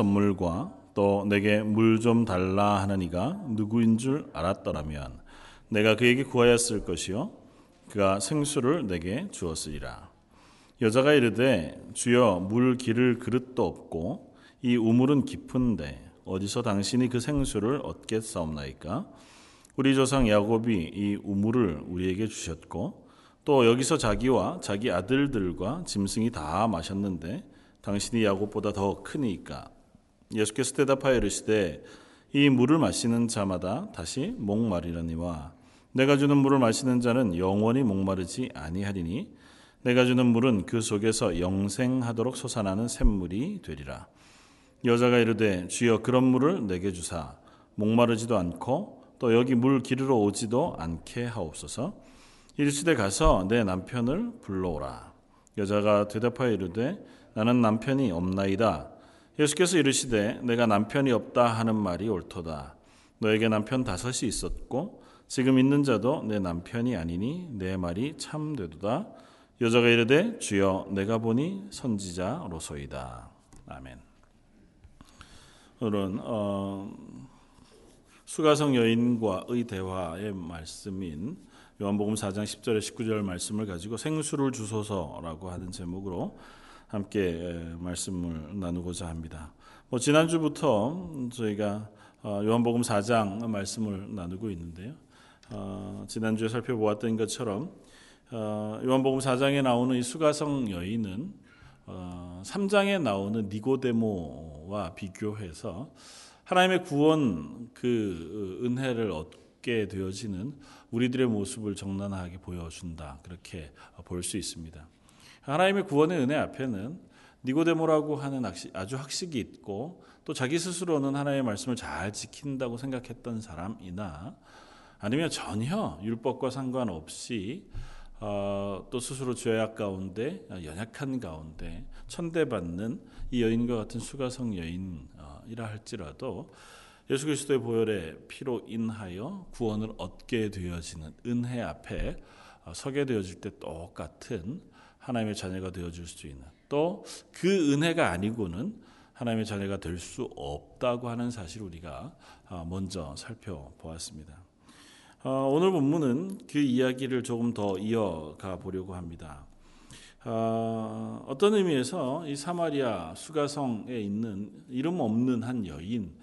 선물과 또 내게 물 좀 달라 하느니가 누구인 줄 알았더라면 내가 그에게 구하였을 것이요. 그가 생수를 내게 주었으리라. 여자가 이르되 주여 물 기를 그릇도 없고 이 우물은 깊은데 어디서 당신이 그 생수를 얻겠사옵나이까? 우리 조상 야곱이 이 우물을 우리에게 주셨고 또 여기서 자기와 자기 아들들과 짐승이 다 마셨는데 당신이 야곱보다 더 크니까 예수께서 대답하여 이르시되 이 물을 마시는 자마다 다시 목마리라니와 내가 주는 물을 마시는 자는 영원히 목마르지 아니하리니 내가 주는 물은 그 속에서 영생하도록 솟아나는 샘물이 되리라. 여자가 이르되 주여 그런 물을 내게 주사. 목마르지도 않고 또 여기 물 기르러 오지도 않게 하옵소서. 이르시되 가서 내 남편을 불러오라. 여자가 대답하여 이르되 나는 남편이 없나이다 예수께서 이르시되 내가 남편이 없다 하는 말이 옳도다. 너에게 남편 다섯이 있었고 지금 있는 자도 내 남편이 아니니 내 말이 참되도다. 여자가 이르되 주여 내가 보니 선지자로소이다. 아멘. 오늘은 어, 수가성 여인과의 대화의 말씀인 요한복음 4장 10절에 19절 말씀을 가지고 생수를 주소서라고 하는 제목으로 함께 말씀을 나누고자 합니다. 뭐 지난주부터 저희가 어, 요한복음 4장 말씀을 나누고 있는데요. 어, 지난주에 살펴보았던 것처럼 어, 요한복음 4장에 나오는 이 수가성 여인은 3장에 나오는 니고데모와 비교해서 하나님의 구원 그 은혜를 얻게 되어지는 우리들의 모습을 적나하게 보여준다. 그렇게 볼 수 있습니다. 하나님의 구원의 은혜 앞에는 니고데모라고 하는 아주 학식이 있고 또 자기 스스로는 하나님의 말씀을 잘 지킨다고 생각했던 사람이나 아니면 전혀 율법과 상관없이 어, 또 스스로 죄악 가운데 연약한 가운데 천대받는 이 여인과 같은 수가성 여인이라 할지라도 예수 그리스도의 보혈의 피로 인하여 구원을 얻게 되어지는 은혜 앞에 어, 서게 되어질 때 똑같은 하나님의 자녀가 되어줄 수 있는 또 그 은혜가 아니고는 하나님의 자녀가 될 수 없다고 하는 사실 우리가 어, 먼저 살펴보았습니다. 어, 오늘 본문은 그 이야기를 조금 더 이어가 보려고 합니다. 어 떤 의미에서 이 사마리아 수가성에 있는 이름 없는 한 여인,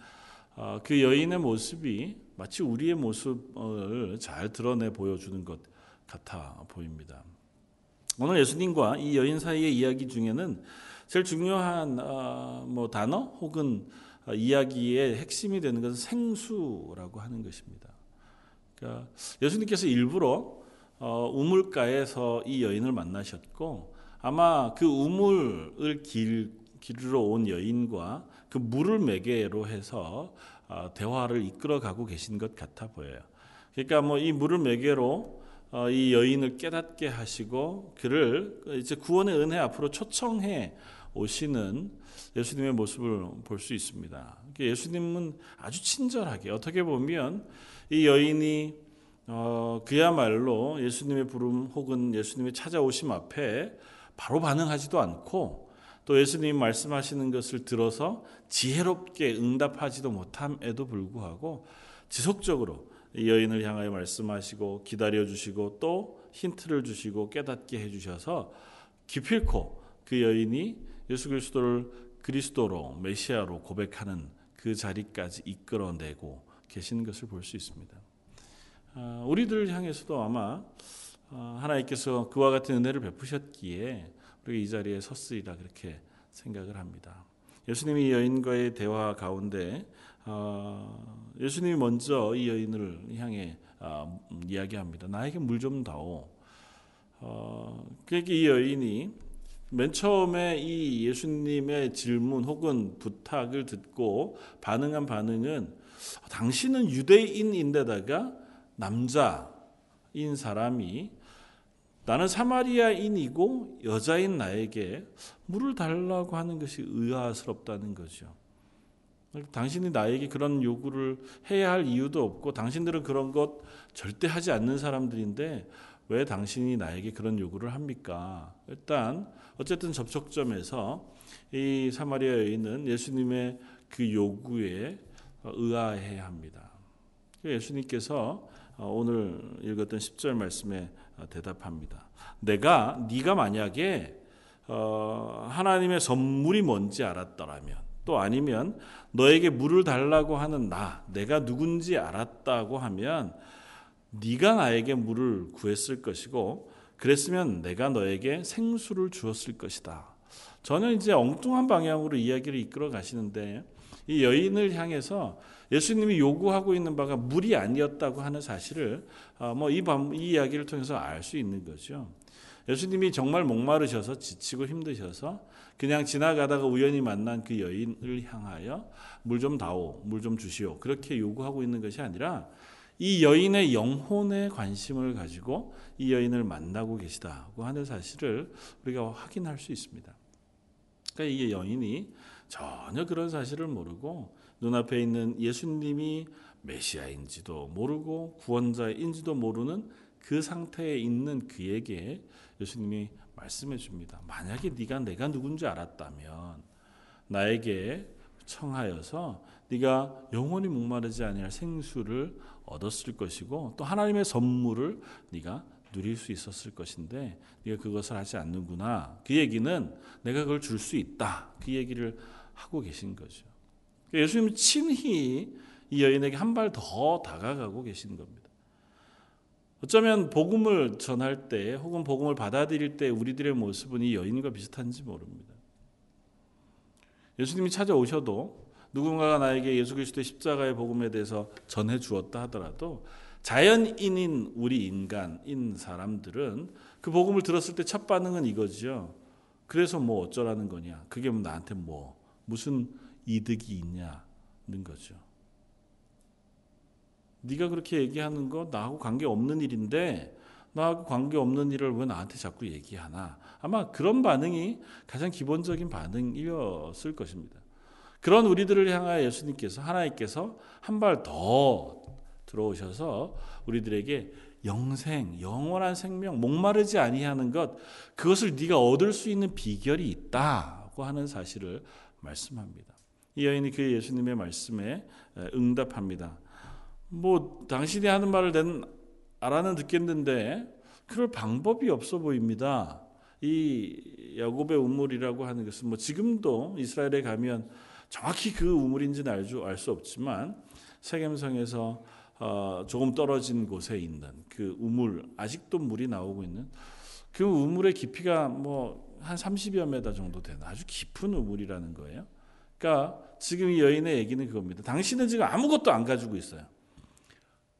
그 여인의 모습이 마치 우리의 모습을 잘 드러내 보여주는 것 같아 보입니다. 오늘 예수님과 이 여인 사이의 이야기 중에는 제일 중요한 어, 뭐 단어 혹은 이야기의 핵심이 되는 것은 생수라고 하는 것입니다. 그러니까 예수님께서 일부러 어, 우물가에서 이 여인을 만나셨고 아마 그 우물을 길, 기르러 온 여인과 그 물을 매개로 해서 어, 대화를 이끌어가고 계신 것 같아 보여요. 그러니까 뭐 이 물을 매개로 어, 이 여인을 깨닫게 하시고 그를 이제 구원의 은혜 앞으로 초청해 오시는 예수님의 모습을 볼 수 있습니다. 예수님은 아주 친절하게 어떻게 보면 이 여인이 어, 그야말로 예수님의 부름 혹은 예수님의 찾아오심 앞에 바로 반응하지도 않고 또 예수님이 말씀하시는 것을 들어서 지혜롭게 응답하지도 못함에도 불구하고 지속적으로 이 여인을 향하여 말씀하시고 기다려 주시고 또 힌트를 주시고 깨닫게 해 주셔서 기필코 그 여인이 예수 그리스도를 그리스도로 메시아로 고백하는 그 자리까지 이끌어내고 계신 것을 볼 수 있습니다. 아, 우리들 향해서도 아마 아, 하나님께서 그와 같은 은혜를 베푸셨기에 우리가 이 자리에 섰으리라 그렇게 생각을 합니다. 예수님이 여인과의 대화 가운데 어, 예수님이 먼저 이 여인을 향해 어, 이야기합니다. 나에게 물 좀 다오. 어, 그러니까 이 여인이 맨 처음에 이 예수님의 질문 혹은 부탁을 듣고 반응한 반응은 당신은 유대인인데다가 남자인 사람이 나는 사마리아인이고 여자인 나에게 물을 달라고 하는 것이 의아스럽다는 거죠. 당신이 나에게 그런 요구를 해야 할 이유도 없고 당신들은 그런 것 절대 하지 않는 사람들인데 왜 당신이 나에게 그런 요구를 합니까? 일단 어쨌든 접촉점에서 이 사마리아 여인은 예수님의 그 요구에 의아해야 합니다. 예수님께서 오늘 읽었던 10절 말씀에 대답합니다. 내가 네가 만약에 어, 하나님의 선물이 뭔지 알았더라면 또 아니면 너에게 물을 달라고 하는 나 내가 누군지 알았다고 하면 네가 나에게 물을 구했을 것이고 그랬으면 내가 너에게 생수를 주었을 것이다. 저는 이제 엉뚱한 방향으로 이야기를 이끌어 가시는데 이 여인을 향해서 예수님이 요구하고 있는 바가 물이 아니었다고 하는 사실을 어, 뭐이 이 이야기를 통해서 알 수 있는 거죠. 예수님이 정말 목마르셔서 지치고 힘드셔서 그냥 지나가다가 우연히 만난 그 여인을 향하여 물 좀 다오, 물 좀 주시오. 그렇게 요구하고 있는 것이 아니라 이 여인의 영혼에 관심을 가지고 이 여인을 만나고 계시다고 하는 사실을 우리가 확인할 수 있습니다. 그러니까 이 여인이 전혀 그런 사실을 모르고 눈앞에 있는 예수님이 메시아인지도 모르고 구원자인지도 모르는 그 상태에 있는 그에게 예수님이 말씀해 줍니다. 만약에 네가 내가 누군지 알았다면 나에게 청하여서 네가 영원히 목마르지 아니할 생수를 얻었을 것이고 또 하나님의 선물을 네가 누릴 수 있었을 것인데 네가 그것을 하지 않는구나. 그 얘기는 내가 그걸 줄 수 있다. 그 얘기를 하고 계신 거죠. 예수님 친히 이 여인에게 한 발 더 다가가고 계신 겁니다. 어쩌면 복음을 전할 때 혹은 복음을 받아들일 때 우리들의 모습은 이 여인과 비슷한지 모릅니다. 예수님이 찾아오셔도 누군가가 나에게 예수 그리스도의 십자가의 복음에 대해서 전해 주었다 하더라도 자연인인 우리 인간인 사람들은 그 복음을 들었을 때 첫 반응은 이거죠. 그래서 뭐 어쩌라는 거냐? 그게 뭐 나한테 뭐 무슨 이득이 있냐는 거죠. 네가 그렇게 얘기하는 거 나하고 관계 없는 일인데 나하고 관계 없는 일을 왜 나한테 자꾸 얘기하나? 아마 그런 반응이 가장 기본적인 반응이었을 것입니다. 그런 우리들을 향하여 예수님께서 하나님께서 한 발 더 들어오셔서 우리들에게 영생, 영원한 생명, 목마르지 아니하는 것 그것을 네가 얻을 수 있는 비결이 있다고 하는 사실을 말씀합니다. 이 여인이 그 예수님의 말씀에 응답합니다. 뭐 당신이 하는 말을 낸 알아는 듣겠는데 그럴 방법이 없어 보입니다. 이 야곱의 우물이라고 하는 것은 뭐 지금도 이스라엘에 가면 정확히 그 우물인지는 알수 없지만 세겜성에서 어, 조금 떨어진 곳에 있는 그 우물 아직도 물이 나오고 있는 그 우물의 깊이가 뭐 한 30여 메다 정도 되는 아주 깊은 우물이라는 거예요. 그러니까 지금 이 여인의 얘기는 그겁니다. 당신은 지금 아무것도 안 가지고 있어요.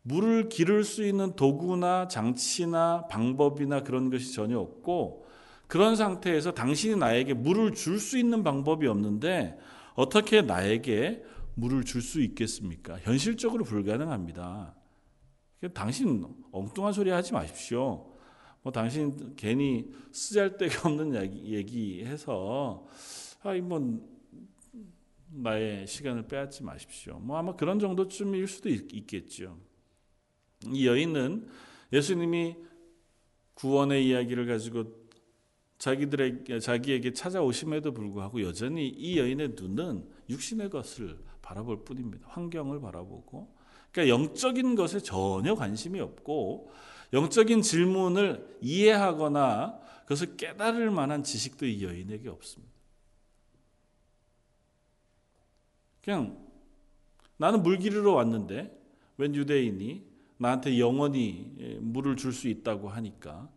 물을 기를 수 있는 도구나 장치나 방법이나 그런 것이 전혀 없고 그런 상태에서 당신이 나에게 물을 줄 수 있는 방법이 없는데 어떻게 나에게 물을 줄 수 있겠습니까? 현실적으로 불가능합니다. 당신 엉뚱한 소리 하지 마십시오. 뭐 당신 괜히 쓰잘데가 없는 얘기, 해서 아이 뭐 나의 시간을 빼앗지 마십시오. 뭐 아마 그런 정도쯤일 수도 있, 겠죠 이 여인은 예수님이 구원의 이야기를 가지고 자기들에게 자기에게 찾아오심에도 불구하고 여전히 이 여인의 눈은 육신의 것을 바라볼 뿐입니다. 환경을 바라보고 그러니까 영적인 것에 전혀 관심이 없고 영적인 질문을 이해하거나 그것을 깨달을 만한 지식도 이 여인에게 없습니다. 그냥 나는 물 기르러 왔는데 웬 유대인이 나한테 영원히 예, 물을 줄 수 있다고 하니까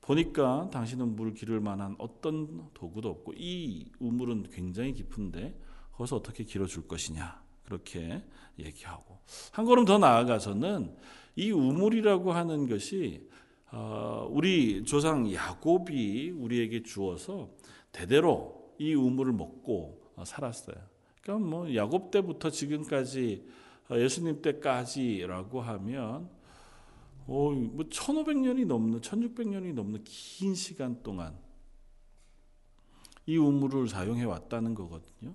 보니까 당신은 물 기를 만한 어떤 도구도 없고 이 우물은 굉장히 깊은데 거기서 어떻게 길어줄 것이냐 그렇게 얘기하고 한 걸음 더 나아가서는 이 우물이라고 하는 것이 어, 우리 조상 야곱이 우리에게 주어서 대대로 이 우물을 먹고 살았어요. 그러니까 뭐 야곱 때부터 지금까지 어, 예수님 때까지라고 하면 어, 뭐 1500년이 넘는 1600년이 넘는 긴 시간 동안 이 우물을 사용해 왔다는 거거든요.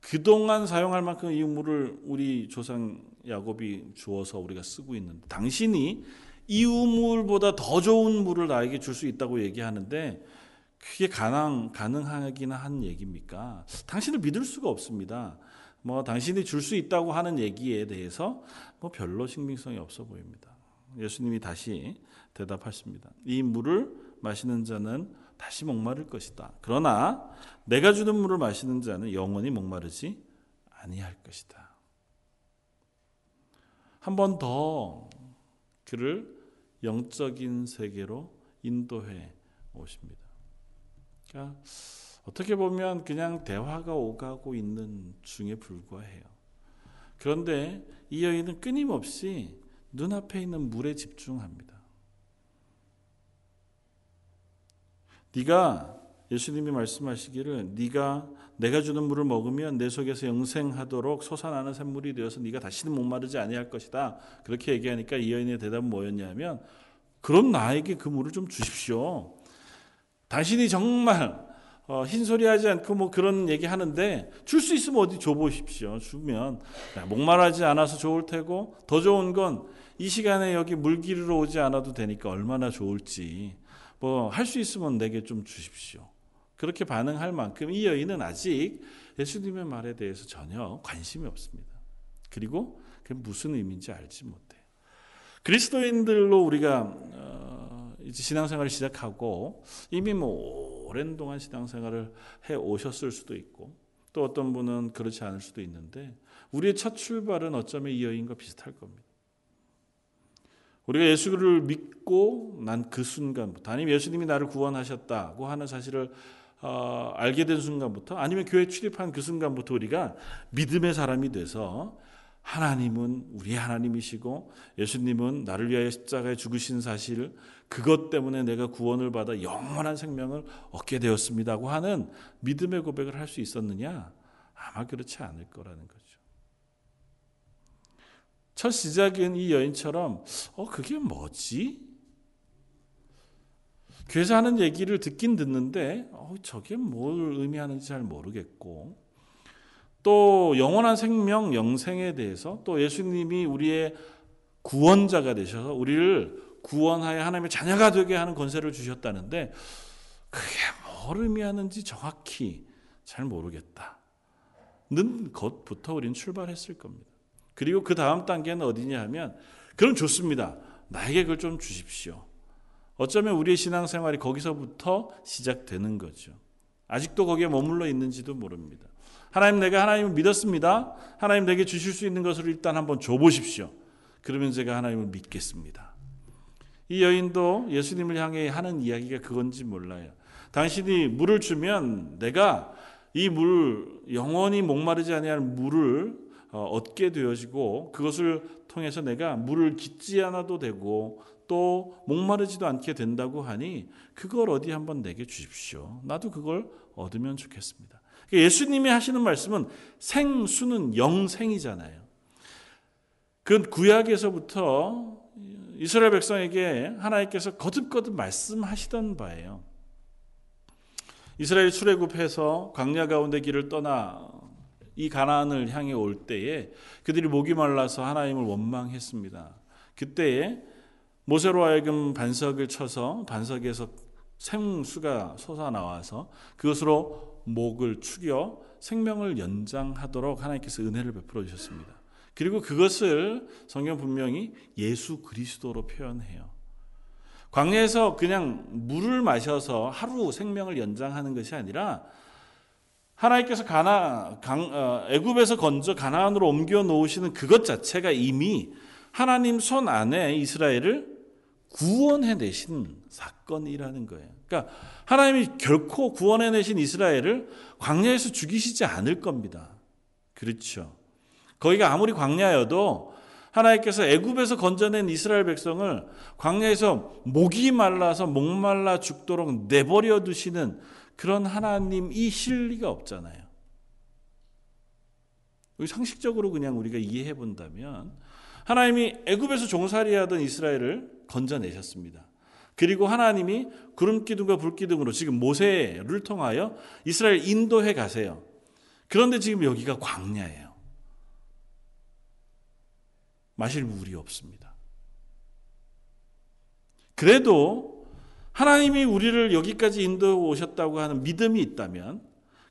그동안 사용할 만큼 이 우물을 우리 조상 야곱이 주어서 우리가 쓰고 있는데 당신이 이 우물보다 더 좋은 물을 나에게 줄 수 있다고 얘기하는데 그게 가능 가능하기는 한 얘기입니까? 당신을 믿을 수가 없습니다. 뭐 당신이 줄 수 있다고 하는 얘기에 대해서 뭐 별로 신빙성이 없어 보입니다. 예수님이 다시 대답하십니다. 이 물을 마시는 자는 다시 목마를 것이다. 그러나 내가 주는 물을 마시는 자는 영원히 목마르지 아니할 것이다. 한 번 더 그를 영적인 세계로 인도해 오십니다. 그러니까 어떻게 보면 그냥 대화가 오가고 있는 중에 불과해요. 그런데 이 여인은 끊임없이 눈앞에 있는 물에 집중합니다. 네가 예수님이 말씀하시기를 네가 내가 주는 물을 먹으면 내 속에서 영생하도록 솟아나는 샘물이 되어서 네가 다시는 목마르지 아니할 것이다. 그렇게 얘기하니까 이 여인의 대답은 뭐였냐면 그럼 나에게 그 물을 좀 주십시오. 당신이 정말 어, 흰소리하지 않고 뭐 그런 얘기 하는데 줄 수 있으면 어디 줘 보십시오. 주면 목말하지 않아서 좋을 테고 더 좋은 건 이 시간에 여기 물기르러 오지 않아도 되니까 얼마나 좋을지 뭐 할 수 있으면 내게 좀 주십시오. 그렇게 반응할 만큼 이 여인은 아직 예수님의 말에 대해서 전혀 관심이 없습니다. 그리고 그게 무슨 의미인지 알지 못해요. 그리스도인들로 우리가 어, 이제 신앙생활을 시작하고 이미 뭐 오랜 동안 신앙생활을 해 오셨을 수도 있고 또 어떤 분은 그렇지 않을 수도 있는데 우리의 첫 출발은 어쩌면 이 여인과 비슷할 겁니다. 우리가 예수를 믿고 난 그 순간부터 아니면 예수님이 나를 구원하셨다고 하는 사실을 어, 알게 된 순간부터 아니면 교회 출입한 그 순간부터 우리가 믿음의 사람이 돼서 하나님은 우리 하나님이시고 예수님은 나를 위하여 십자가에 죽으신 사실 그것 때문에 내가 구원을 받아 영원한 생명을 얻게 되었습니다고 하는 믿음의 고백을 할 수 있었느냐? 아마 그렇지 않을 거라는 거죠. 첫 시작은 이 여인처럼 어 그게 뭐지? 교회에서 하는 얘기를 듣긴 듣는데 어, 저게 뭘 의미하는지 잘 모르겠고 또 영원한 생명 영생에 대해서 또 예수님이 우리의 구원자가 되셔서 우리를 구원하여 하나님의 자녀가 되게 하는 권세를 주셨다는데 그게 뭘 의미하는지 정확히 잘 모르겠다. 는 것부터 우리는 출발했을 겁니다. 그리고 그 다음 단계는 어디냐 하면 그럼 좋습니다. 나에게 그걸 좀 주십시오. 어쩌면 우리의 신앙생활이 거기서부터 시작되는 거죠. 아직도 거기에 머물러 있는지도 모릅니다. 하나님 내가 하나님을 믿었습니다. 하나님 내게 주실 수 있는 것을 일단 한번 줘보십시오. 그러면 제가 하나님을 믿겠습니다. 이 여인도 예수님을 향해 하는 이야기가 그건지 몰라요. 당신이 물을 주면 내가 이 물, 영원히 목마르지 아니할 물을 어, 얻게 되어지고 그것을 통해서 내가 물을 깃지 않아도 되고 또 목마르지도 않게 된다고 하니 그걸 어디 한번 내게 주십시오. 나도 그걸 얻으면 좋겠습니다. 그러니까 예수님이 하시는 말씀은 생수는 영생이잖아요. 그 구약에서부터 이스라엘 백성에게 하나님께서 거듭거듭 말씀하시던 바예요. 이스라엘 출애굽해서 광야 가운데 길을 떠나 이 가나안을 향해 올 때에 그들이 목이 말라서 하나님을 원망했습니다. 그때에 모세로 하여금 반석을 쳐서 반석에서 생수가 솟아 나와서 그것으로 목을 축여 생명을 연장하도록 하나님께서 은혜를 베풀어 주셨습니다. 그리고 그것을 성경 분명히 예수 그리스도로 표현해요. 광야에서 그냥 물을 마셔서 하루 생명을 연장하는 것이 아니라 하나님께서 가나 어, 애굽에서 건져 가나안으로 옮겨 놓으시는 그것 자체가 이미 하나님 손 안에 이스라엘을 구원해 내신 사건이라는 거예요. 그러니까 하나님이 결코 구원해 내신 이스라엘을 광야에서 죽이시지 않을 겁니다. 그렇죠. 거기가 아무리 광야여도 하나님께서 애굽에서 건져낸 이스라엘 백성을 광야에서 목이 말라서 목말라 죽도록 내버려 두시는 그런 하나님 이 실 리가 없잖아요. 상식적으로 그냥 우리가 이해해 본다면 하나님이 애굽에서 종살이하던 이스라엘을 건져내셨습니다. 그리고 하나님이 구름 기둥과 불 기둥으로 지금 모세를 통하여 이스라엘 인도해 가세요. 그런데 지금 여기가 광야예요. 마실 물이 없습니다. 그래도 하나님이 우리를 여기까지 인도해 오셨다고 하는 믿음이 있다면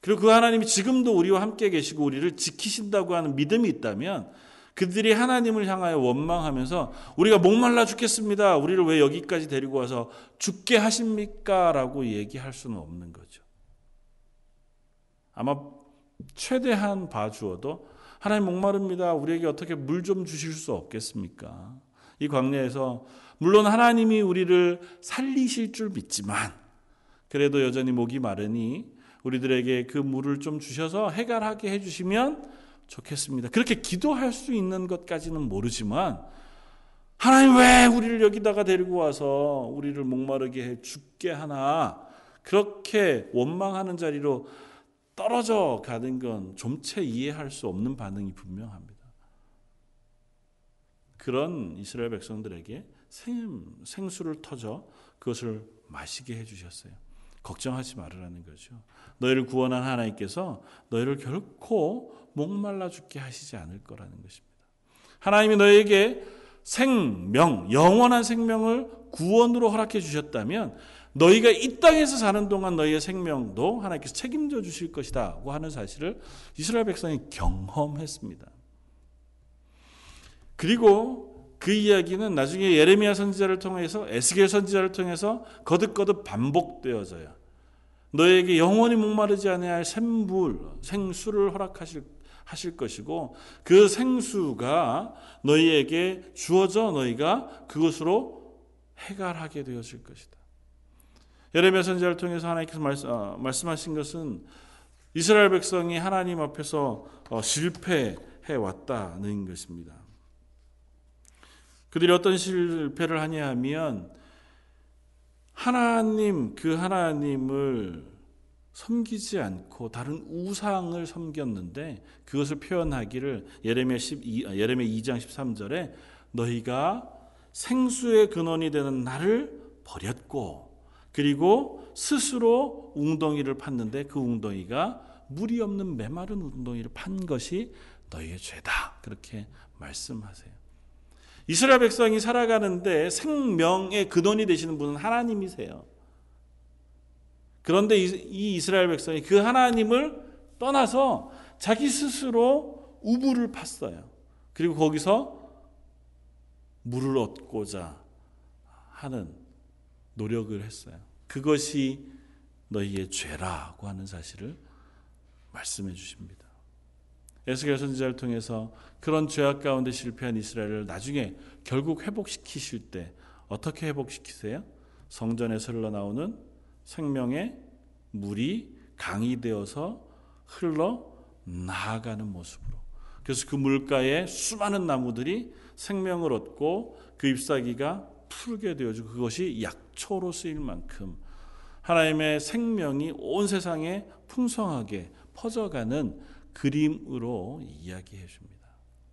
그리고 그 하나님이 지금도 우리와 함께 계시고 우리를 지키신다고 하는 믿음이 있다면 그들이 하나님을 향하여 원망하면서 우리가 목말라 죽겠습니다. 우리를 왜 여기까지 데리고 와서 죽게 하십니까? 라고 얘기할 수는 없는 거죠. 아마 최대한 봐주어도 하나님 목마릅니다. 우리에게 어떻게 물 좀 주실 수 없겠습니까? 이 광야에서 물론 하나님이 우리를 살리실 줄 믿지만 그래도 여전히 목이 마르니 우리들에게 그 물을 좀 주셔서 해결하게 해주시면 좋겠습니다. 그렇게 기도할 수 있는 것까지는 모르지만 하나님 왜 우리를 여기다가 데리고 와서 우리를 목마르게 해 죽게 하나 그렇게 원망하는 자리로 떨어져 가는 건 좀 채 이해할 수 없는 반응이 분명합니다. 그런 이스라엘 백성들에게 생, 생수를 터져 그것을 마시게 해주셨어요. 걱정하지 말으라는 거죠. 너희를 구원한 하나님께서 너희를 결코 목말라 죽게 하시지 않을 거라는 것입니다. 하나님이 너에게 생명, 영원한 생명을 구원으로 허락해 주셨다면 너희가 이 땅에서 사는 동안 너희의 생명도 하나님께서 책임져 주실 것이다고 하는 사실을 이스라엘 백성이 경험했습니다. 그리고 그 이야기는 나중에 예레미야 선지자를 통해서 에스겔 선지자를 통해서 거듭거듭 반복되어져요. 너에게 영원히 목마르지 않아야 샘물, 생수를 허락하실 하실 것이고 그 생수가 너희에게 주어져 너희가 그것으로 해갈하게 되어질 것이다. 예레미야 선지자를 통해서 하나님께서 말씀, 어, 말씀하신 것은 이스라엘 백성이 하나님 앞에서 어, 실패해 왔다는 것입니다. 그들이 어떤 실패를 하냐 하면 하나님 그 하나님을 섬기지 않고 다른 우상을 섬겼는데 그것을 표현하기를 예레미야 12 아, 예레미야 2장 13절에 너희가 생수의 근원이 되는 나를 버렸고 그리고 스스로 웅덩이를 팠는데 그 웅덩이가 물이 없는 메마른 웅덩이를 판 것이 너희의 죄다. 그렇게 말씀하세요. 이스라엘 백성이 살아가는데 생명의 근원이 되시는 분은 하나님이세요. 그런데 이 이스라엘 백성이 그 하나님을 떠나서 자기 스스로 우물을 팠어요. 그리고 거기서 물을 얻고자 하는 노력을 했어요. 그것이 너희의 죄라고 하는 사실을 말씀해 주십니다. 에스겔 선지자를 통해서 그런 죄악 가운데 실패한 이스라엘을 나중에 결국 회복시키실 때 어떻게 회복시키세요? 성전에서 흘러나오는 생명의 물이 강이 되어서 흘러 나아가는 모습으로. 그래서 그 물가에 수많은 나무들이 생명을 얻고 그 잎사귀가 푸르게 되어지고 그것이 약초로 쓰일 만큼 하나님의 생명이 온 세상에 풍성하게 퍼져가는 그림으로 이야기해 줍니다.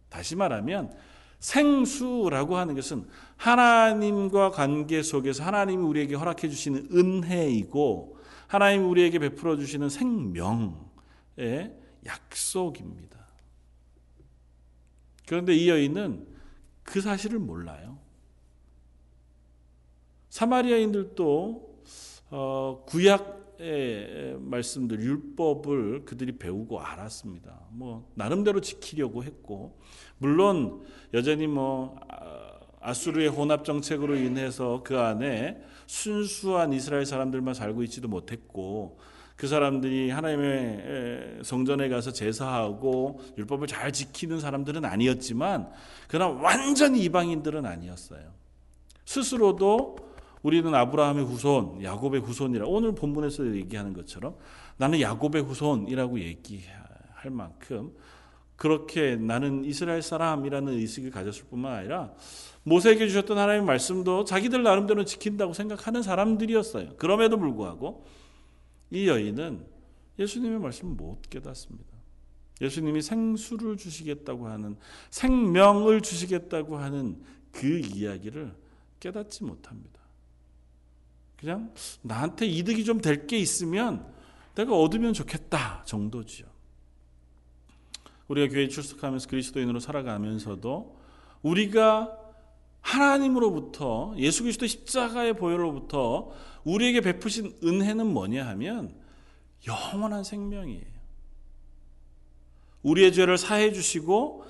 다시 말하면 생수라고 하는 것은 하나님과 관계 속에서 하나님이 우리에게 허락해 주시는 은혜이고 하나님이 우리에게 베풀어 주시는 생명의 약속입니다. 그런데 이 여인은 그 사실을 몰라요. 사마리아인들도 어, 구약 의 말씀들 율법을 그들이 배우고 알았습니다. 뭐 나름대로 지키려고 했고 물론 여전히 뭐 아, 아수르의 혼합 정책으로 인해서 그 안에 순수한 이스라엘 사람들만 살고 있지도 못했고 그 사람들이 하나님의 성전에 가서 제사하고 율법을 잘 지키는 사람들은 아니었지만 그러나 완전히 이방인들은 아니었어요. 스스로도 우리는 아브라함의 후손, 야곱의 후손이라 오늘 본문에서 얘기하는 것처럼 나는 야곱의 후손이라고 얘기할 만큼 그렇게 나는 이스라엘 사람이라는 의식을 가졌을 뿐만 아니라 모세에게 주셨던 하나님의 말씀도 자기들 나름대로 지킨다고 생각하는 사람들이었어요. 그럼에도 불구하고 이 여인은 예수님의 말씀을 못 깨닫습니다. 예수님이 생수를 주시겠다고 하는 생명을 주시겠다고 하는 그 이야기를 깨닫지 못합니다. 그냥 나한테 이득이 좀 될 게 있으면 내가 얻으면 좋겠다 정도지요. 우리가 교회 출석하면서 그리스도인으로 살아가면서도 우리가 하나님으로부터 예수 그리스도 십자가의 보혈로부터 우리에게 베푸신 은혜는 뭐냐 하면 영원한 생명이에요. 우리의 죄를 사해 주시고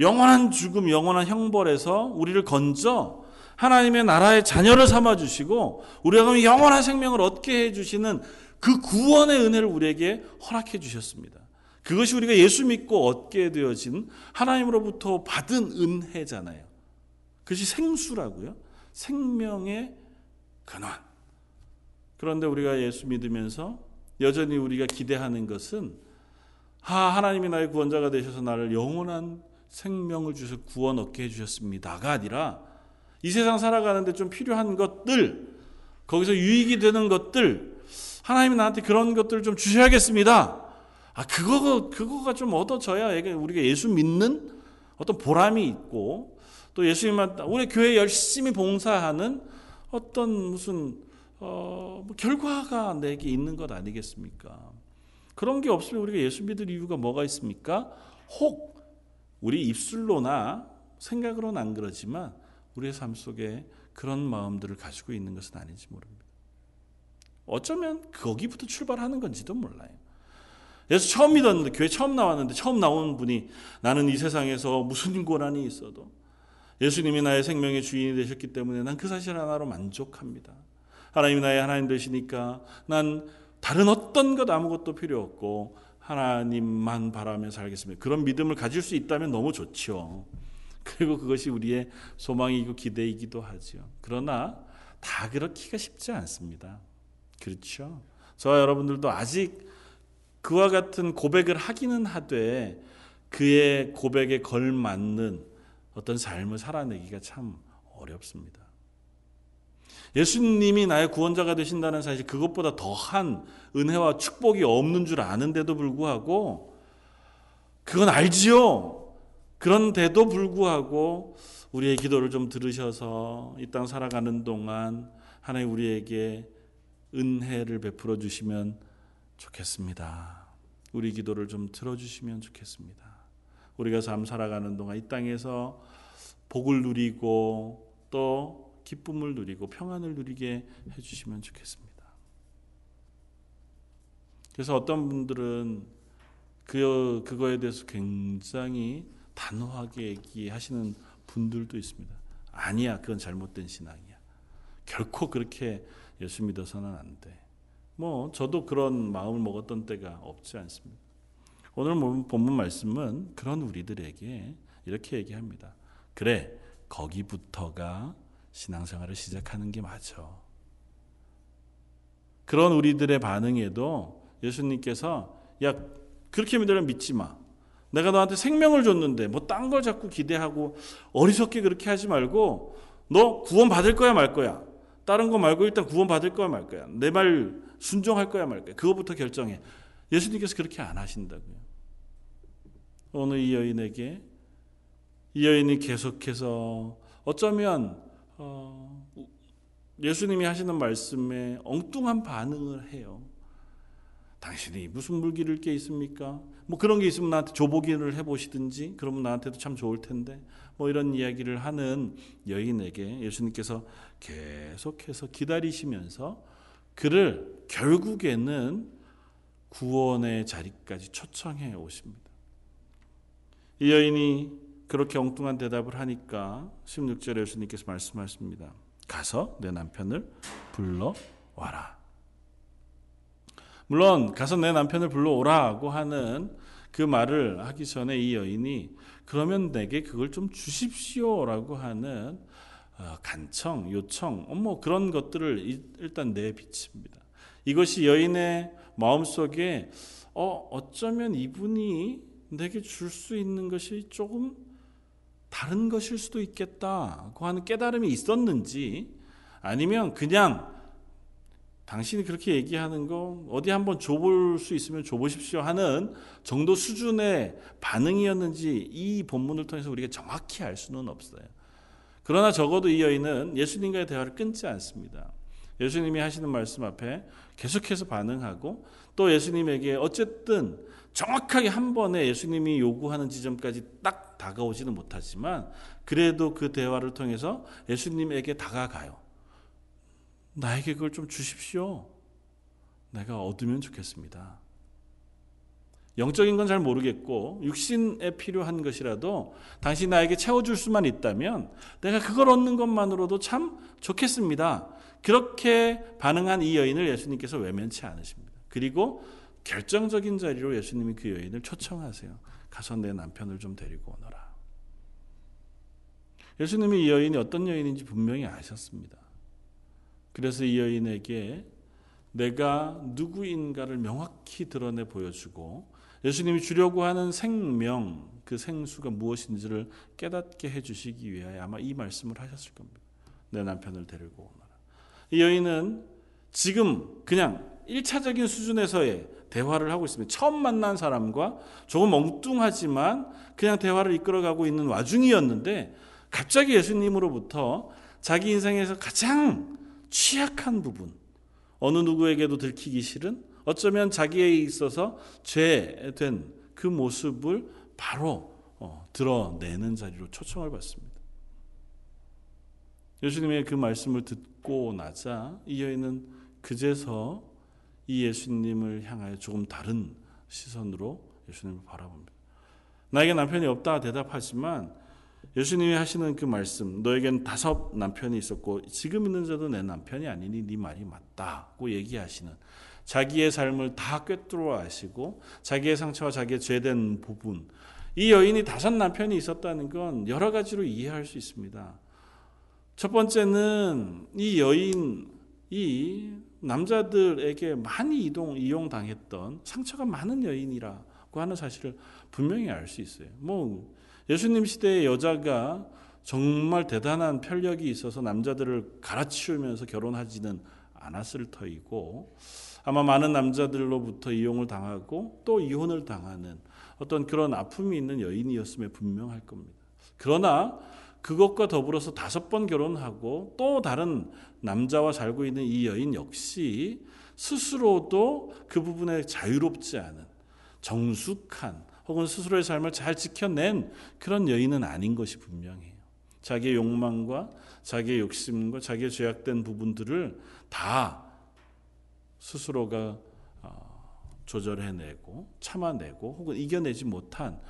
영원한 죽음, 영원한 형벌에서 우리를 건져 하나님의 나라의 자녀를 삼아 주시고 우리가 영원한 생명을 얻게 해 주시는 그 구원의 은혜를 우리에게 허락해 주셨습니다. 그것이 우리가 예수 믿고 얻게 되어진 하나님으로부터 받은 은혜잖아요. 그것이 생수라고요. 생명의 근원. 그런데 우리가 예수 믿으면서 여전히 우리가 기대하는 것은 하, 하나님이 나의 구원자가 되셔서 나를 영원한 생명을 주셔서 구원 얻게 해주셨습니다가 아니라 이 세상 살아가는데 좀 필요한 것들, 거기서 유익이 되는 것들, 하나님이 나한테 그런 것들을 좀 주셔야겠습니다. 아, 그거, 그거가 좀 얻어져야 우리가 예수 믿는 어떤 보람이 있고 또 예수님만, 우리 교회 열심히 봉사하는 어떤 무슨, 어, 뭐 결과가 내게 있는 것 아니겠습니까? 그런 게 없으면 우리가 예수 믿을 이유가 뭐가 있습니까? 혹 우리 입술로나 생각으로는 안 그러지만 우리의 삶 속에 그런 마음들을 가지고 있는 것은 아닌지 모릅니다. 어쩌면 거기부터 출발하는 건지도 몰라요. 예수 처음 믿었는데 교회 처음 나왔는데 처음 나온 분이 나는 이 세상에서 무슨 고난이 있어도 예수님이 나의 생명의 주인이 되셨기 때문에 난 그 사실 하나로 만족합니다. 하나님이 나의 하나님 되시니까 난 다른 어떤 것 아무것도 필요 없고 하나님만 바라며 살겠습니다. 그런 믿음을 가질 수 있다면 너무 좋죠. 그리고 그것이 우리의 소망이고 기대이기도 하죠. 그러나 다 그렇기가 쉽지 않습니다. 그렇죠. 저와 여러분들도 아직 그와 같은 고백을 하기는 하되 그의 고백에 걸맞는 어떤 삶을 살아내기가 참 어렵습니다. 예수님이 나의 구원자가 되신다는 사실 그것보다 더한 은혜와 축복이 없는 줄 아는데도 불구하고 그건 알지요. 그런데도 불구하고 우리의 기도를 좀 들으셔서 이 땅 살아가는 동안 하나님 우리에게 은혜를 베풀어 주시면 좋겠습니다. 우리 기도를 좀 들어주시면 좋겠습니다. 우리가 삶 살아가는 동안 이 땅에서 복을 누리고 또 기쁨을 누리고 평안을 누리게 해주시면 좋겠습니다. 그래서 어떤 분들은 그 그거에 대해서 굉장히 단호하게 얘기하시는 분들도 있습니다. 아니야, 그건 잘못된 신앙이야. 결코 그렇게 예수 믿어서는 안 돼. 뭐 저도 그런 마음을 먹었던 때가 없지 않습니다. 오늘 본문 말씀은 그런 우리들에게 이렇게 얘기합니다. 그래, 거기부터가 신앙생활을 시작하는 게 맞아. 그런 우리들의 반응에도 예수님께서 야 그렇게 믿으면 믿지 마. 내가 너한테 생명을 줬는데 뭐 딴 걸 자꾸 기대하고 어리석게 그렇게 하지 말고 너 구원 받을 거야 말 거야. 다른 거 말고 일단 구원 받을 거야 말 거야. 내 말 순종할 거야 말 거야. 그거부터 결정해. 예수님께서 그렇게 안 하신다고요. 오늘 이 여인에게 이 여인이 계속해서 어쩌면 어, 예수님이 하시는 말씀에 엉뚱한 반응을 해요. 당신이 무슨 물기를 게 있습니까? 뭐 그런 게 있으면 나한테 조보기를 해보시든지 그러면 나한테도 참 좋을 텐데 뭐 이런 이야기를 하는 여인에게 예수님께서 계속해서 기다리시면서 그를 결국에는 구원의 자리까지 초청해 오십니다. 이 여인이 그렇게 엉뚱한 대답을 하니까 16절에 예수님께서 말씀하십니다. 가서 내 남편을 불러 와라. 물론 가서 내 남편을 불러오라고 하는 그 말을 하기 전에 이 여인이 그러면 내게 그걸 좀 주십시오라고 하는 어, 간청, 요청, 뭐 그런 것들을 일단 내비칩니다. 이것이 여인의 마음속에 어, 어쩌면 이분이 내게 줄 수 있는 것이 조금 다른 것일 수도 있겠다고 하는 깨달음이 있었는지 아니면 그냥 당신이 그렇게 얘기하는 거 어디 한번 줘볼 수 있으면 줘보십시오 하는 정도 수준의 반응이었는지 이 본문을 통해서 우리가 정확히 알 수는 없어요. 그러나 적어도 이 여인은 예수님과의 대화를 끊지 않습니다. 예수님이 하시는 말씀 앞에 계속해서 반응하고 또 예수님에게 어쨌든 정확하게 한 번에 예수님이 요구하는 지점까지 딱 다가오지는 못하지만 그래도 그 대화를 통해서 예수님에게 다가가요. 나에게 그걸 좀 주십시오. 내가 얻으면 좋겠습니다. 영적인 건 잘 모르겠고 육신에 필요한 것이라도 당신 나에게 채워줄 수만 있다면 내가 그걸 얻는 것만으로도 참 좋겠습니다. 그렇게 반응한 이 여인을 예수님께서 외면치 않으십니다. 그리고 결정적인 자리로 예수님이 그 여인을 초청하세요. 가서 내 남편을 좀 데리고 오너라. 예수님이 이 여인이 어떤 여인인지 분명히 아셨습니다. 그래서 이 여인에게 내가 누구인가를 명확히 드러내 보여주고 예수님이 주려고 하는 생명, 그 생수가 무엇인지를 깨닫게 해주시기 위하여 아마 이 말씀을 하셨을 겁니다. 내 남편을 데리고 오너라. 이 여인은 지금 그냥 1차적인 수준에서의 대화를 하고 있습니다. 처음 만난 사람과 조금 엉뚱하지만 그냥 대화를 이끌어가고 있는 와중이었는데 갑자기 예수님으로부터 자기 인생에서 가장 취약한 부분, 어느 누구에게도 들키기 싫은 어쩌면 자기에 있어서 죄된 그 모습을 바로 어, 드러내는 자리로 초청을 받습니다. 예수님의 그 말씀을 듣고 나자 이 여인은 그제서 이 예수님을 향하여 조금 다른 시선으로 예수님을 바라봅니다. 나에게 남편이 없다 대답하지만 예수님이 하시는 그 말씀, 너에겐 다섯 남편이 있었고 지금 있는 자도 내 남편이 아니니 네 말이 맞다고 얘기하시는 자기의 삶을 다 꿰뚫어 아시고 자기의 상처와 자기의 죄된 부분 이 여인이 다섯 남편이 있었다는 건 여러 가지로 이해할 수 있습니다. 첫 번째는 이 여인이 남자들에게 많이 이동 이용당했던 상처가 많은 여인이라고 하는 사실을 분명히 알 수 있어요. 뭐 예수님 시대의 여자가 정말 대단한 편력이 있어서 남자들을 갈아치우면서 결혼하지는 않았을 터이고 아마 많은 남자들로부터 이용을 당하고 또 이혼을 당하는 어떤 그런 아픔이 있는 여인이었음에 분명할 겁니다. 그러나 그것과 더불어서 다섯 번 결혼하고 또 다른 남자와 살고 있는 이 여인 역시 스스로도 그 부분에 자유롭지 않은 정숙한 혹은 스스로의 삶을 잘 지켜낸 그런 여인은 아닌 것이 분명해요. 자기의 욕망과 자기의 욕심과 자기의 죄악된 부분들을 다 스스로가 어, 조절해내고 참아내고 혹은 이겨내지 못한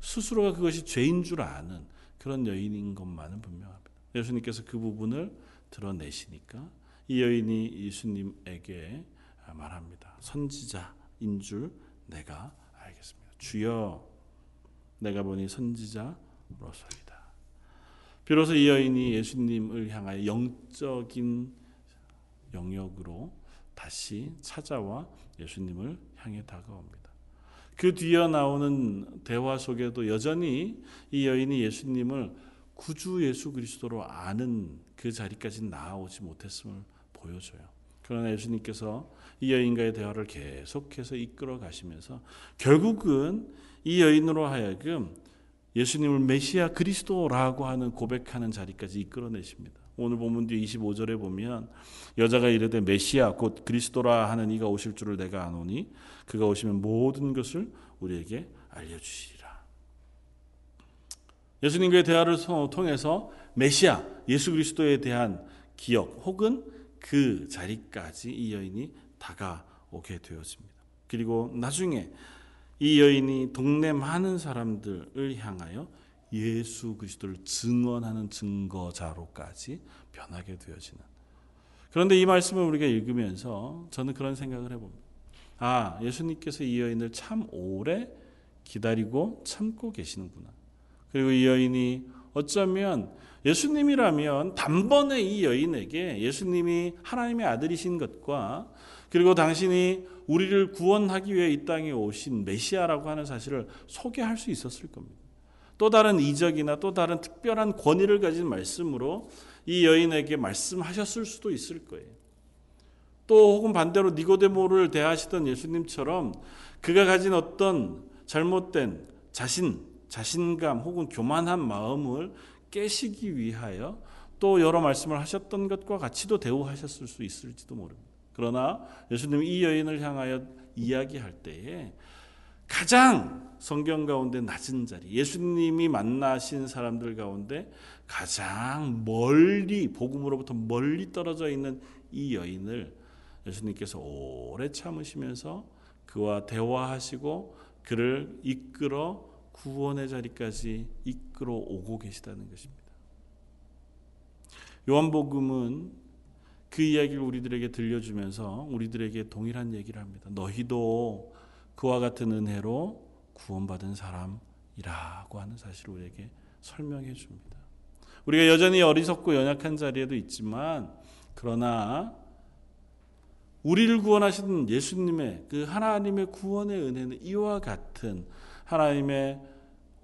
스스로가 그것이 죄인 줄 아는 그런 여인인 것만은 분명합니다. 예수님께서 그 부분을 드러내시니까 이 여인이 예수님에게 말합니다. 선지자인 줄 내가 알겠습니다. 주여 내가 보니 선지자로서이다. 비로소 이 여인이 예수님을 향하여 영적인 영역으로 다시 찾아와 예수님을 향해 다가옵니다. 그 뒤에 나오는 대화 속에도 여전히 이 여인이 예수님을 구주 예수 그리스도로 아는 그 자리까지 나아오지 못했음을 보여줘요. 그러나 예수님께서 이 여인과의 대화를 계속해서 이끌어 가시면서 결국은 이 여인으로 하여금 예수님을 메시아 그리스도라고 하는 고백하는 자리까지 이끌어내십니다. 오늘 본문 뒤 25절에 보면 여자가 이르되 메시아 곧 그리스도라 하는 이가 오실 줄을 내가 아노니 그가 오시면 모든 것을 우리에게 알려주시리라. 예수님과의 대화를 통해서 메시아 예수 그리스도에 대한 기억 혹은 그 자리까지 이 여인이 다가오게 되었습니다. 그리고 나중에 이 여인이 동네 많은 사람들을 향하여 예수 그리스도를 증언하는 증거자로까지 변하게 되어지는. 그런데 이 말씀을 우리가 읽으면서 저는 그런 생각을 해봅니다. 아, 예수님께서 이 여인을 참 오래 기다리고 참고 계시는구나. 그리고 이 여인이 어쩌면 예수님이라면 단번에 이 여인에게 예수님이 하나님의 아들이신 것과 그리고 당신이 우리를 구원하기 위해 이 땅에 오신 메시아라고 하는 사실을 소개할 수 있었을 겁니다. 또 다른 이적이나 또 다른 특별한 권위를 가진 말씀으로 이 여인에게 말씀하셨을 수도 있을 거예요. 또 혹은 반대로 니고데모를 대하시던 예수님처럼 그가 가진 어떤 잘못된 자신, 자신감 혹은 교만한 마음을 깨시기 위하여 또 여러 말씀을 하셨던 것과 같이도 대우하셨을 수 있을지도 모릅니다. 그러나 예수님이 이 여인을 향하여 이야기할 때에 가장 성경 가운데 낮은 자리, 예수님이 만나신 사람들 가운데 가장 멀리 복음으로부터 멀리 떨어져 있는 이 여인을 예수님께서 오래 참으시면서 그와 대화하시고 그를 이끌어 구원의 자리까지 이끌어 오고 계시다는 것입니다. 요한복음은 그 이야기를 우리들에게 들려주면서 우리들에게 동일한 얘기를 합니다. 너희도 그와 같은 은혜로 구원받은 사람이라고 하는 사실을 우리에게 설명해 줍니다. 우리가 여전히 어리석고 연약한 자리에도 있지만 그러나 우리를 구원하신 예수님의 그 하나님의 구원의 은혜는 이와 같은 하나님의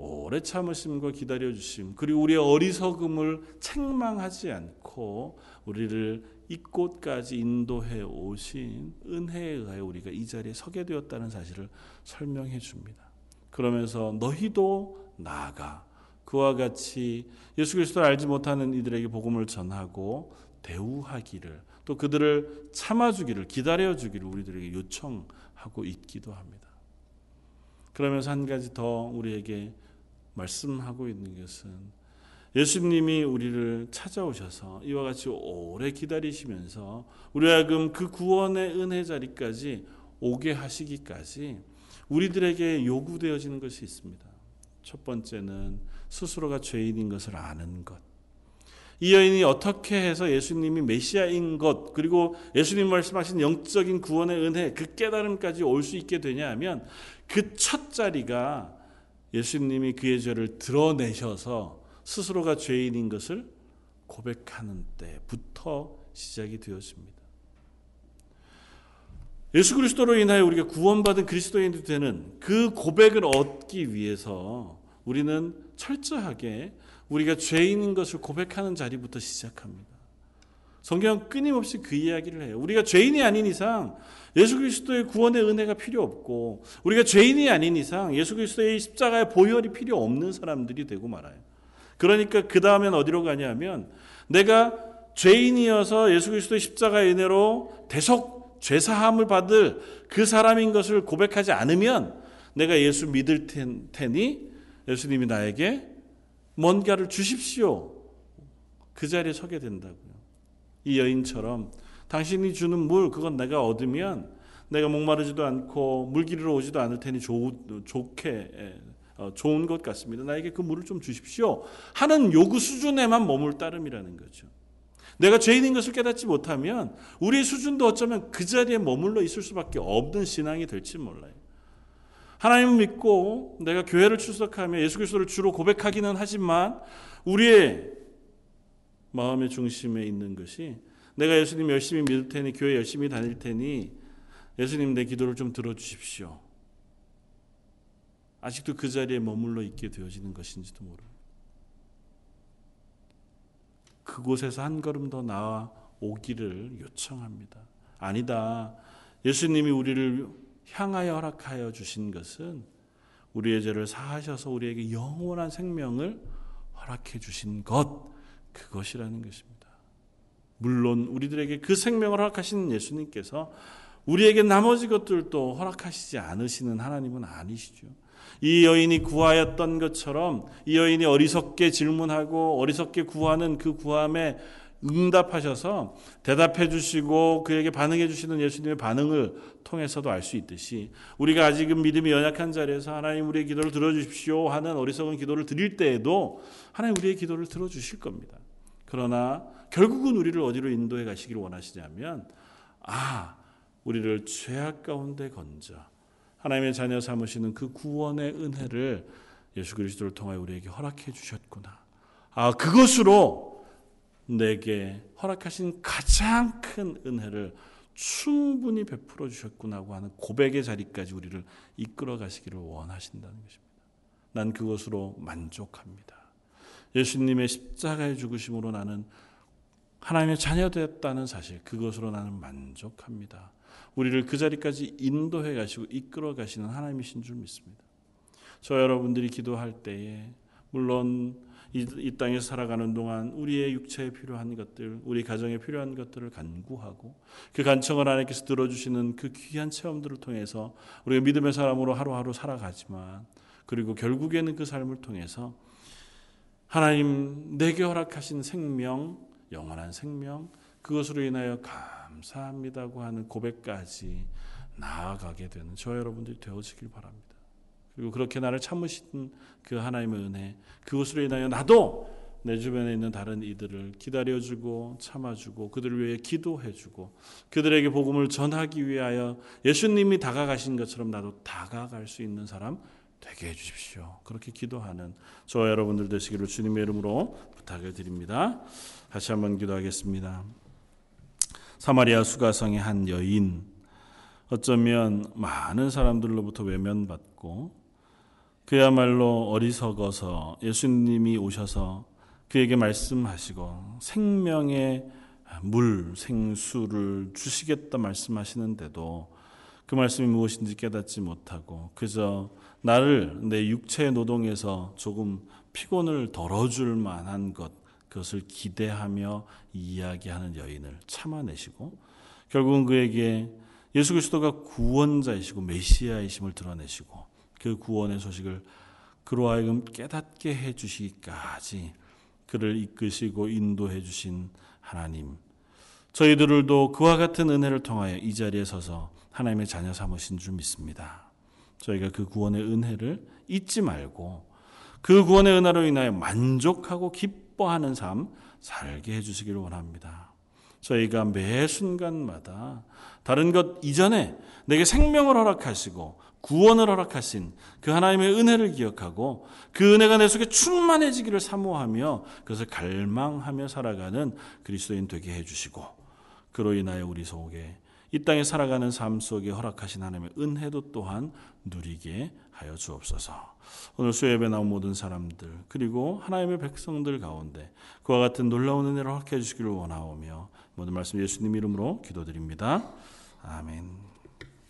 오래 참으심과 기다려 주심 그리고 우리의 어리석음을 책망하지 않고 우리를 이곳까지 인도해 오신 은혜에 의하여 우리가 이 자리에 서게 되었다는 사실을 설명해 줍니다. 그러면서 너희도 나아가 그와 같이 예수 그리스도를 알지 못하는 이들에게 복음을 전하고 대우하기를 또 그들을 참아주기를 기다려주기를 우리들에게 요청하고 있기도 합니다. 그러면서 한 가지 더 우리에게 말씀하고 있는 것은 예수님이 우리를 찾아오셔서 이와 같이 오래 기다리시면서 우리하금 그 구원의 은혜 자리까지 오게 하시기까지 우리들에게 요구되어지는 것이 있습니다. 첫 번째는 스스로가 죄인인 것을 아는 것. 이 여인이 어떻게 해서 예수님이 메시아인 것 그리고 예수님 말씀하신 영적인 구원의 은혜 그 깨달음까지 올 수 있게 되냐 하면 그 첫 자리가 예수님이 그의 죄를 드러내셔서 스스로가 죄인인 것을 고백하는 때부터 시작이 되었습니다. 예수 그리스도로 인하여 우리가 구원받은 그리스도인이 되는 그 고백을 얻기 위해서 우리는 철저하게 우리가 죄인인 것을 고백하는 자리부터 시작합니다. 성경은 끊임없이 그 이야기를 해요. 우리가 죄인이 아닌 이상 예수 그리스도의 구원의 은혜가 필요 없고 우리가 죄인이 아닌 이상 예수 그리스도의 십자가의 보혈이 필요 없는 사람들이 되고 말아요. 그러니까 그 다음엔 어디로 가냐면 내가 죄인이어서 예수 그리스도의 십자가의 은혜로 대속 죄 사함을 받을 그 사람인 것을 고백하지 않으면 내가 예수 믿을 테니 예수님이 나에게 뭔가를 주십시오. 그 자리에 서게 된다고요. 이 여인처럼 당신이 주는 물 그건 내가 얻으면 내가 목마르지도 않고 물기르러 오지도 않을 테니 좋, 좋게 어, 좋은 것 같습니다. 나에게 그 물을 좀 주십시오. 하는 요구 수준에만 머물 따름이라는 거죠. 내가 죄인인 것을 깨닫지 못하면 우리의 수준도 어쩌면 그 자리에 머물러 있을 수밖에 없는 신앙이 될지 몰라요. 하나님을 믿고 내가 교회를 출석하며 예수 그리스도를 주로 고백하기는 하지만 우리의 마음의 중심에 있는 것이 내가 예수님 열심히 믿을 테니 교회 열심히 다닐 테니 예수님 내 기도를 좀 들어주십시오. 아직도 그 자리에 머물러 있게 되어지는 것인지도 모릅니다. 그곳에서 한 걸음 더 나아 오기를 요청합니다. 아니다. 예수님이 우리를 향하여 허락하여 주신 것은 우리의 죄를 사하셔서 우리에게 영원한 생명을 허락해 주신 것 그것이라는 것입니다. 물론 우리들에게 그 생명을 허락하신 예수님께서 우리에게 나머지 것들도 허락하시지 않으시는 하나님은 아니시죠. 이 여인이 구하였던 것처럼 이 여인이 어리석게 질문하고 어리석게 구하는 그 구함에 응답하셔서 대답해 주시고 그에게 반응해 주시는 예수님의 반응을 통해서도 알 수 있듯이 우리가 아직은 믿음이 연약한 자리에서 하나님 우리의 기도를 들어주십시오 하는 어리석은 기도를 드릴 때에도 하나님 우리의 기도를 들어주실 겁니다. 그러나 결국은 우리를 어디로 인도해 가시기를 원하시냐면 아 우리를 죄악 가운데 건져 하나님의 자녀 삼으시는 그 구원의 은혜를 예수 그리스도를 통하여 우리에게 허락해 주셨구나. 아 그것으로 내게 허락하신 가장 큰 은혜를 충분히 베풀어 주셨구나고 하는 고백의 자리까지 우리를 이끌어 가시기를 원하신다는 것입니다. 난 그것으로 만족합니다. 예수님의 십자가의 죽으심으로 나는 하나님의 자녀되었다는 사실, 그것으로 나는 만족합니다. 우리를 그 자리까지 인도해 가시고 이끌어 가시는 하나님이신 줄 믿습니다. 저 여러분들이 기도할 때에 물론 이, 이 땅에서 살아가는 동안 우리의 육체에 필요한 것들, 우리 가정에 필요한 것들을 간구하고 그 간청을 하나님께서 들어주시는 그 귀한 체험들을 통해서 우리가 믿음의 사람으로 하루하루 살아가지만 그리고 결국에는 그 삶을 통해서 하나님 내게 허락하신 생명, 영원한 생명, 그것으로 인하여 감사합니다고 하는 고백까지 나아가게 되는 저 여러분들이 되어지길 바랍니다. 그리고 그렇게 나를 참으신 그 하나님의 은혜, 그것으로 인하여 나도 내 주변에 있는 다른 이들을 기다려주고 참아주고 그들을 위해 기도해주고 그들에게 복음을 전하기 위하여 예수님이 다가가신 것처럼 나도 다가갈 수 있는 사람 되게 해주십시오. 그렇게 기도하는 저 여러분들 되시기를 주님의 이름으로 부탁을 드립니다. 다시 한번 기도하겠습니다. 사마리아 수가성의 한 여인 어쩌면 많은 사람들로부터 외면받고 그야말로 어리석어서 예수님이 오셔서 그에게 말씀하시고 생명의 물, 생수를 주시겠다 말씀하시는데도 그 말씀이 무엇인지 깨닫지 못하고 그저 나를 내 육체의 노동에서 조금 피곤을 덜어줄 만한 것 그것을 기대하며 이야기하는 여인을 참아내시고 결국은 그에게 예수 그리스도가 구원자이시고 메시아이심을 드러내시고 그 구원의 소식을 그로 하여금 깨닫게 해 주시기까지 그를 이끄시고 인도해 주신 하나님 저희들도 그와 같은 은혜를 통하여 이 자리에 서서 하나님의 자녀 삼으신 줄 믿습니다. 저희가 그 구원의 은혜를 잊지 말고 그 구원의 은혜로 인하여 만족하고 기뻐하는 삶 살게 해주시기를 원합니다. 저희가 매 순간마다 다른 것 이전에 내게 생명을 허락하시고 구원을 허락하신 그 하나님의 은혜를 기억하고 그 은혜가 내 속에 충만해지기를 사모하며 그것을 갈망하며 살아가는 그리스도인 되게 해주시고 그로 인하여 우리 속에 이 땅에 살아가는 삶 속에 허락하신 하나님의 은혜도 또한 누리게 하여 주옵소서. 오늘 수요예배 나온 모든 사람들 그리고 하나님의 백성들 가운데 그와 같은 놀라운 은혜를 허락해 주시기를 원하오며 모든 말씀 예수님 이름으로 기도드립니다. 아멘.